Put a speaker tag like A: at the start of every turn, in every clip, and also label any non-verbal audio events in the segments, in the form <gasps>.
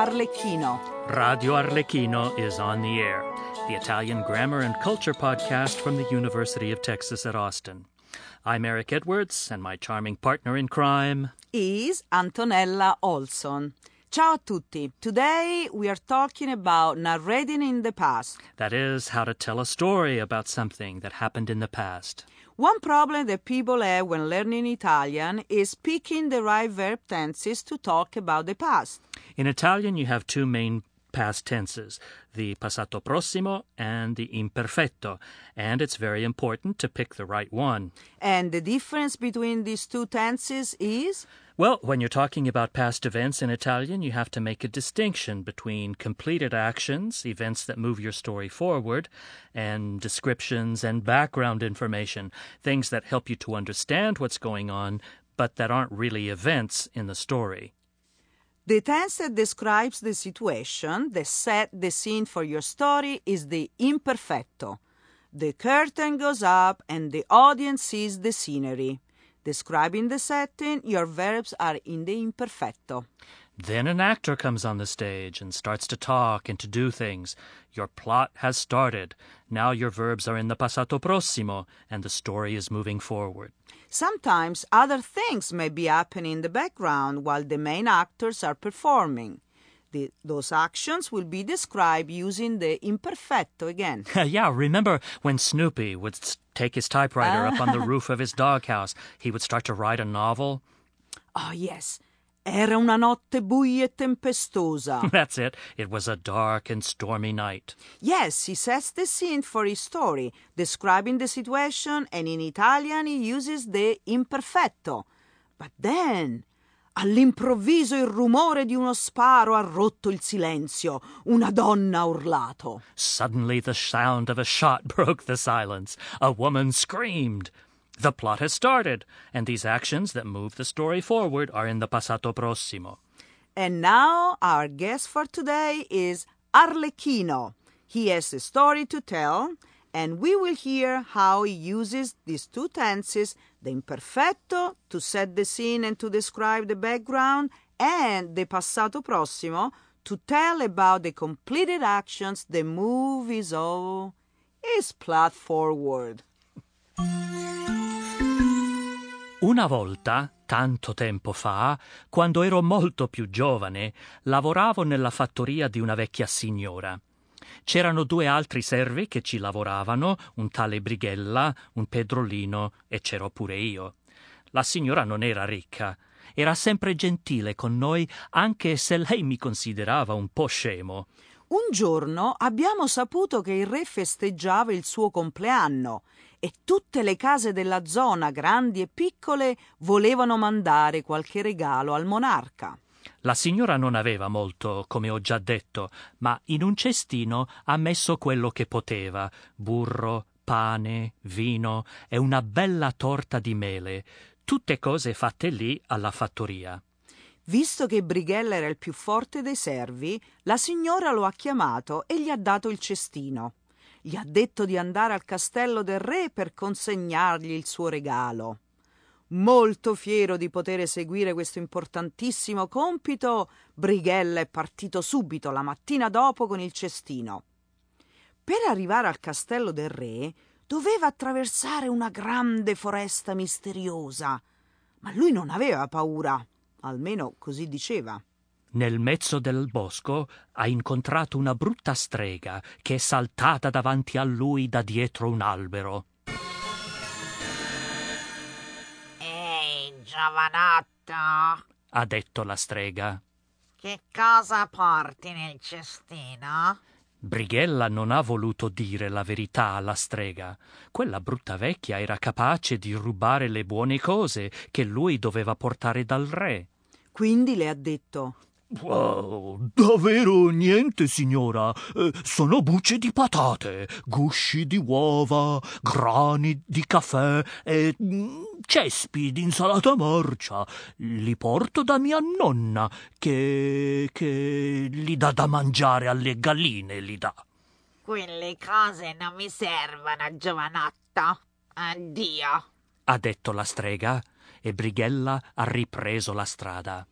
A: Arlecchino.
B: Radio Arlecchino is on the air, the Italian grammar and culture podcast from the University of Texas at Austin. I'm Eric Edwards, and my charming partner in crime
A: is Antonella Olson. Ciao a tutti. Today we are talking about narrating in the past.
B: That is, how to tell a story about something that happened in the past.
A: One problem that people have when learning Italian is picking the right verb tenses to talk about the past.
B: In Italian, you have two main past tenses, the passato prossimo and the imperfetto, and it's very important to pick the right one.
A: And the difference between these two tenses is?
B: Well, when you're talking about past events in Italian, you have to make a distinction between completed actions, events that move your story forward, and descriptions and background information, things that help you to understand what's going on, but that aren't really events in the story.
A: The tense that describes the situation, that set the scene for your story, is the imperfetto. The curtain goes up and the audience sees the scenery. Describing the setting, your verbs are in the imperfetto.
B: Then an actor comes on the stage and starts to talk and to do things. Your plot has started. Now your verbs are in the passato prossimo and the story is moving forward.
A: Sometimes other things may be happening in the background while the main actors are performing. The, those actions will be described using the imperfetto again. <laughs>
B: yeah, remember when Snoopy would take his typewriter up on the <laughs> roof of his doghouse? He would start to write a novel?
A: Oh, yes. Era una notte buia e tempestosa. <laughs>
B: That's it. It was a dark and stormy night.
A: Yes, he sets the scene for his story, describing the situation, and in Italian he uses the imperfetto. But then All'improvviso il rumore di uno sparo ha rotto il silenzio. Una donna ha urlato.
B: Suddenly the sound of a shot broke the silence. A woman screamed. The plot has started, and these actions that move the story forward are in the passato prossimo.
A: And now our guest for today is Arlecchino. He has a story to tell, and we will hear how he uses these two tenses the imperfetto to set the scene and to describe the background, and the passato prossimo to tell about the completed actions the move is all is plot forward.
B: Una volta, tanto tempo fa, quando ero molto più giovane, lavoravo nella fattoria di una vecchia signora. C'erano due altri servi che ci lavoravano, un tale Brighella, un Pedrolino e c'ero pure io. La signora non era ricca, era sempre gentile con noi, anche se lei mi considerava un po' scemo.
A: Un giorno abbiamo saputo che il re festeggiava il suo compleanno e tutte le case della zona, grandi e piccole, volevano mandare qualche regalo al monarca.
B: La signora non aveva molto, come ho già detto, ma in un cestino ha messo quello che poteva burro, pane, vino e una bella torta di mele, tutte cose fatte lì alla fattoria.
A: Visto che Brighella era il più forte dei servi, la signora lo ha chiamato e gli ha dato il cestino. Gli ha detto di andare al castello del re per consegnargli il suo regalo. Molto fiero di poter eseguire questo importantissimo compito, Brighella è partito subito la mattina dopo con il cestino. Per arrivare al castello del re doveva attraversare una grande foresta misteriosa, ma lui non aveva paura, almeno così diceva.
B: Nel mezzo del bosco ha incontrato una brutta strega che è saltata davanti a lui da dietro un albero.
C: Giovanotto,
B: ha detto la strega.
C: Che cosa porti nel cestino?
B: Brighella non ha voluto dire la verità alla strega. Quella brutta vecchia era capace di rubare le buone cose che lui doveva portare dal re.
A: Quindi le ha detto
B: Wow, davvero niente, signora. Eh, sono bucce di patate, gusci di uova, grani di caffè e mm, cespi di insalata marcia. Li porto da mia nonna, che, che li dà da mangiare alle galline, li dà.
C: Quelle cose non mi servono, giovanotto. Addio,
B: ha detto la strega, e Brighella ha ripreso la strada.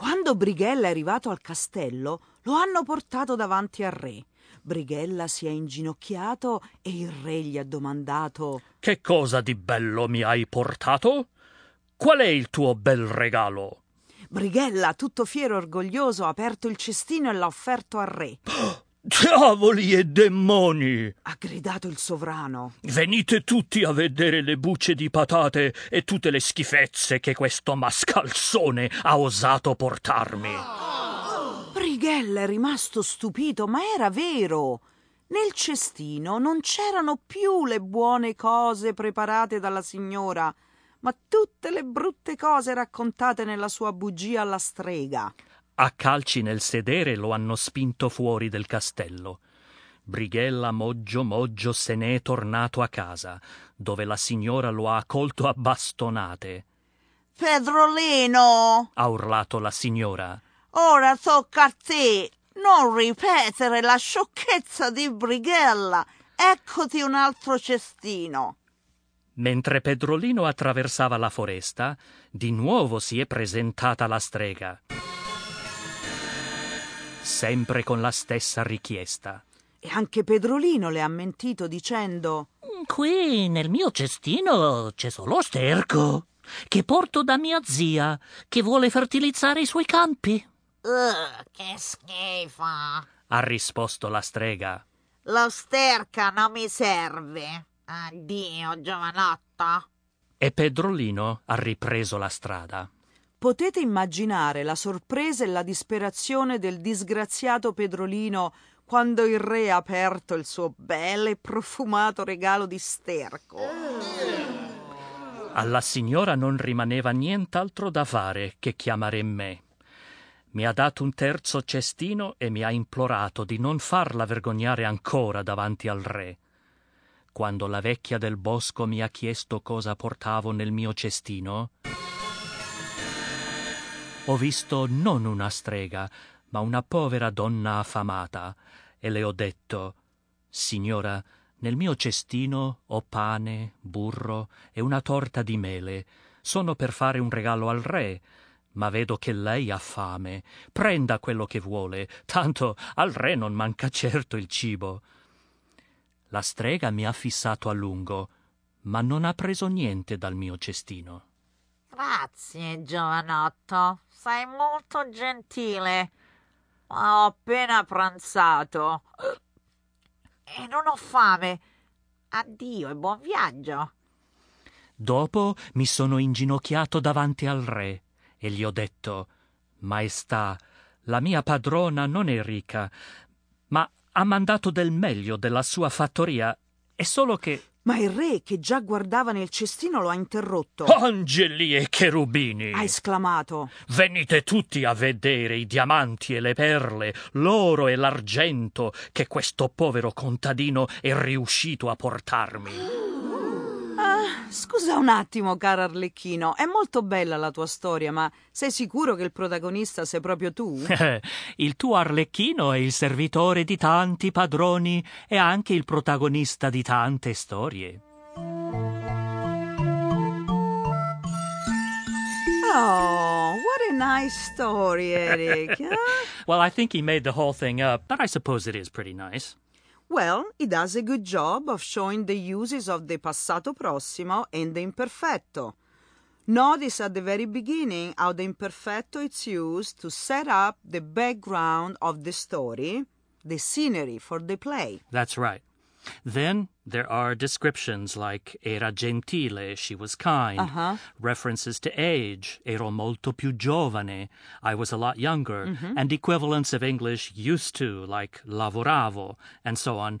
A: Quando Brighella è arrivato al castello, Lo hanno portato davanti al re. Brighella si è inginocchiato e il re gli ha domandato
B: Che cosa di bello mi hai portato? Qual è il tuo bel regalo?
A: Brighella, tutto fiero e orgoglioso, ha aperto il cestino e l'ha offerto al re. <gasps> <gasps>
B: Diavoli e demoni!
A: Ha gridato il sovrano.
B: Venite tutti a vedere le bucce di patate e tutte le schifezze che questo mascalzone ha osato portarmi.
A: Brighella è rimasto stupito, ma era vero. Nel cestino non c'erano più le buone cose preparate dalla signora, ma tutte le brutte cose raccontate nella sua bugia alla strega.
B: A calci nel sedere lo hanno spinto fuori del castello. Brighella Moggio Moggio se n'è tornato a casa, dove la signora lo ha accolto a bastonate.
C: Pedrolino,
B: Ha urlato la signora.
C: ora tocca a te. Non ripetere la sciocchezza di Brighella. Eccoti un altro cestino.
B: Mentre Pedrolino attraversava la foresta, di nuovo si è presentata la strega. Sempre con la stessa richiesta.
A: E anche Pedrolino le ha mentito dicendo
D: Qui nel mio cestino c'è solo sterco che porto da mia zia che vuole fertilizzare i suoi campi.
C: Ugh, che schifo.
B: Ha risposto la strega.
C: Lo sterca non mi serve. Addio, giovanotto.
B: E Pedrolino ha ripreso la strada.
A: Potete immaginare la sorpresa e la disperazione del disgraziato Pedrolino quando il re ha aperto il suo bel e profumato regalo di sterco.
B: Alla signora non rimaneva nient'altro da fare che chiamare me. Mi ha dato un terzo cestino e mi ha implorato di non farla vergognare ancora davanti al re. Quando la vecchia del bosco mi ha chiesto cosa portavo nel mio cestino, ho visto non una strega, ma una povera donna affamata, e le ho detto Signora, nel mio cestino ho pane, burro e una torta di mele. Sono per fare un regalo al re, ma vedo che lei ha fame. Prenda quello che vuole, tanto al re non manca certo il cibo. La strega mi ha fissato a lungo, ma non ha preso niente dal mio cestino.
C: Grazie, giovanotto. Sei molto gentile. Ho appena pranzato. E non ho fame. Addio e buon viaggio.
B: Dopo mi sono inginocchiato davanti al re e gli ho detto Maestà, la mia padrona non è ricca, ma ha mandato del meglio della sua fattoria. È solo che
A: Ma il re, che già guardava nel cestino, lo ha interrotto.
B: Angeli e cherubini!
A: Ha esclamato.
B: Venite tutti a vedere i diamanti e le perle, l'oro e l'argento che questo povero contadino è riuscito a portarmi. <gasps>
A: Scusa un attimo, caro Arlecchino, è molto bella la tua storia, ma sei sicuro che il protagonista sei proprio tu? <laughs>
B: il tuo arlecchino è il servitore di tanti padroni e anche il protagonista di tante storie.
A: Oh, what a nice story, Eric. huh? <laughs>
B: Well, I think he made the whole thing up, but I suppose it is pretty nice.
A: Well, he does a good job of showing the uses of the passato prossimo and the imperfetto. Notice at the very beginning how the imperfetto is used to set up the background of the story, the scenery for the play.
B: That's right. Then there are descriptions like era gentile, she was kind,
A: Uh-huh.
B: references to age, ero molto più giovane, I was a lot younger, and equivalents of English used to, like lavoravo, and so on,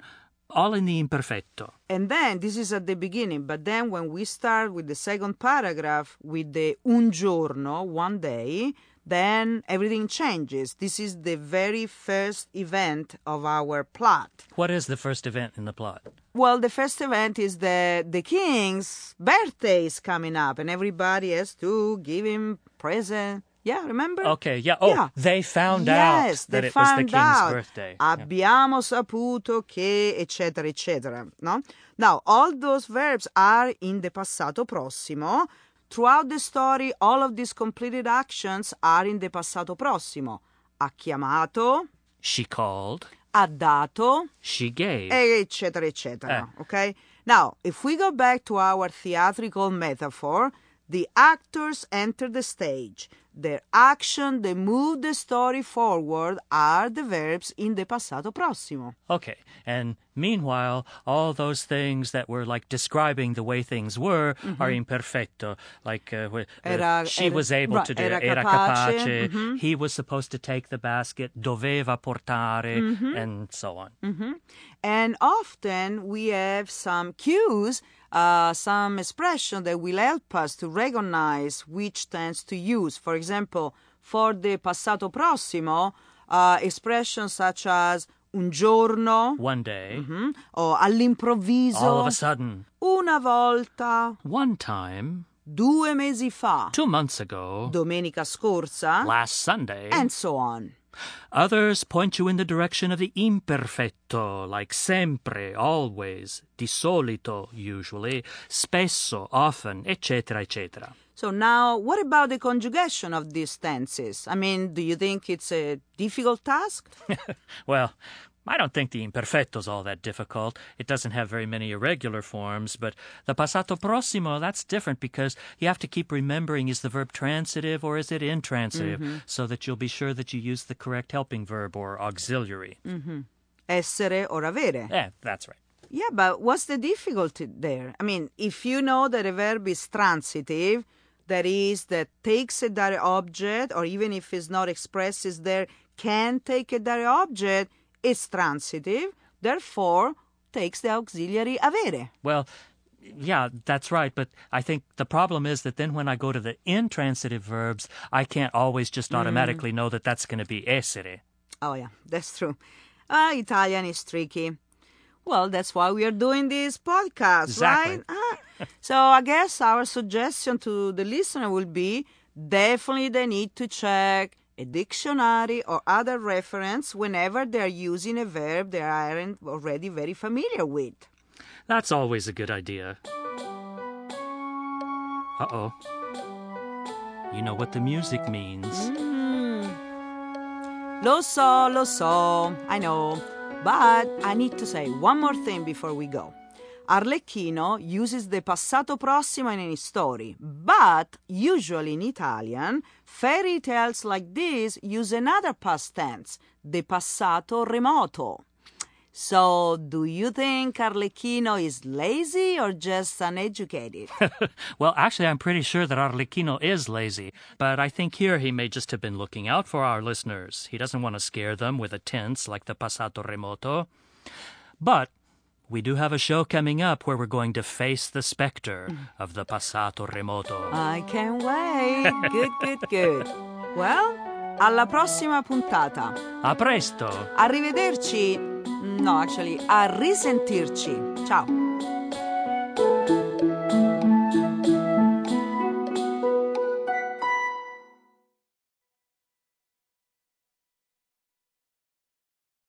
B: all in the imperfetto.
A: And then this is at the beginning, but then when we start with the second paragraph with the un giorno, one day, then everything changes. This is the very first event of our plot.
B: What is the first event in the plot?
A: Well, the first event is that the king's birthday is coming up, and everybody has to give him present. Yeah, remember?
B: Okay, yeah. Oh,
A: Yeah.
B: they found
A: yes,
B: out that it was the king's
A: out.
B: birthday. Yeah.
A: Abbiamo saputo che, eccetera, eccetera. No? Now, all those verbs are in the passato prossimo. Throughout the story, all of these completed actions are in the passato prossimo. Ha chiamato,
B: She called.
A: ha dato,
B: She gave.
A: eccetera, eccetera. Eh. Okay? Now, if we go back to our theatrical metaphor, the actors enter the stage. Their action, they move the story forward, are the verbs in the passato prossimo.
B: Okay. And meanwhile, all those things that were like describing the way things were are imperfetto. Like uh, uh,
A: Mm-hmm. Era-
B: she
A: era-
B: was able
A: right,
B: to do
A: era
B: it. Era
A: capace, Mm-hmm.
B: He was supposed to take the basket. Doveva portare.
A: Mm-hmm.
B: And so on.
A: And often we have some cues, uh, some expression that will help us to recognize which tense to use. For example, for the passato prossimo, uh, expressions such as un giorno
B: One day,
A: mhm, or all'improvviso,
B: all of a sudden,
A: una volta,
B: one time,
A: due mesi fa,
B: two months ago,
A: domenica scorsa,
B: last Sunday,
A: and so on.
B: Others point you in the direction of the imperfetto, like sempre, always, di solito, usually, spesso, often, etc., etc.
A: So now, what about the conjugation of these tenses? I mean, do you think it's a difficult task? <laughs>
B: Well, I don't think the imperfetto's all that difficult. It doesn't have very many irregular forms, but the passato prossimo, that's different because you have to keep remembering is the verb transitive or is it intransitive so that you'll be sure that you use the correct helping verb or auxiliary. Mm-hmm.
A: Essere or avere.
B: Yeah, that's right.
A: Yeah, but what's the difficulty there? I mean, if you know that a verb is transitive, that is, that takes a direct object, or even if it's not expressed, is there, can take a direct object, it's transitive, therefore takes the auxiliary avere.
B: Well, yeah, that's right. But I think the problem is that then when I go to the intransitive verbs, I can't always just automatically know that that's going to be essere.
A: Oh, yeah, that's true. Ah, Italian is tricky. Well, that's why we are doing this podcast,
B: Exactly.
A: right? Ah. so I guess our suggestion to the listener will be definitely they need to check a dictionary or other reference whenever they're using a verb they aren't already very familiar with.
B: That's always a good idea. Uh oh. You know what the music means.
A: Lo so, lo so, I know. But I need to say one more thing before we go. Arlecchino uses the passato prossimo in any story, but usually in Italian, fairy tales like this use another past tense, the passato remoto. So, do you think Arlecchino is lazy or just uneducated? <laughs>
B: well, actually, I'm pretty sure that Arlecchino is lazy, but I think here he may just have been looking out for our listeners. He doesn't want to scare them with a tense like the passato remoto. But we do have a show coming up where we're going to face the specter mm. of the passato remoto.
A: I can't wait. <laughs> Good, good, good. Well, alla prossima puntata.
B: A presto!
A: Arrivederci. No, actually, a risentirci. Ciao.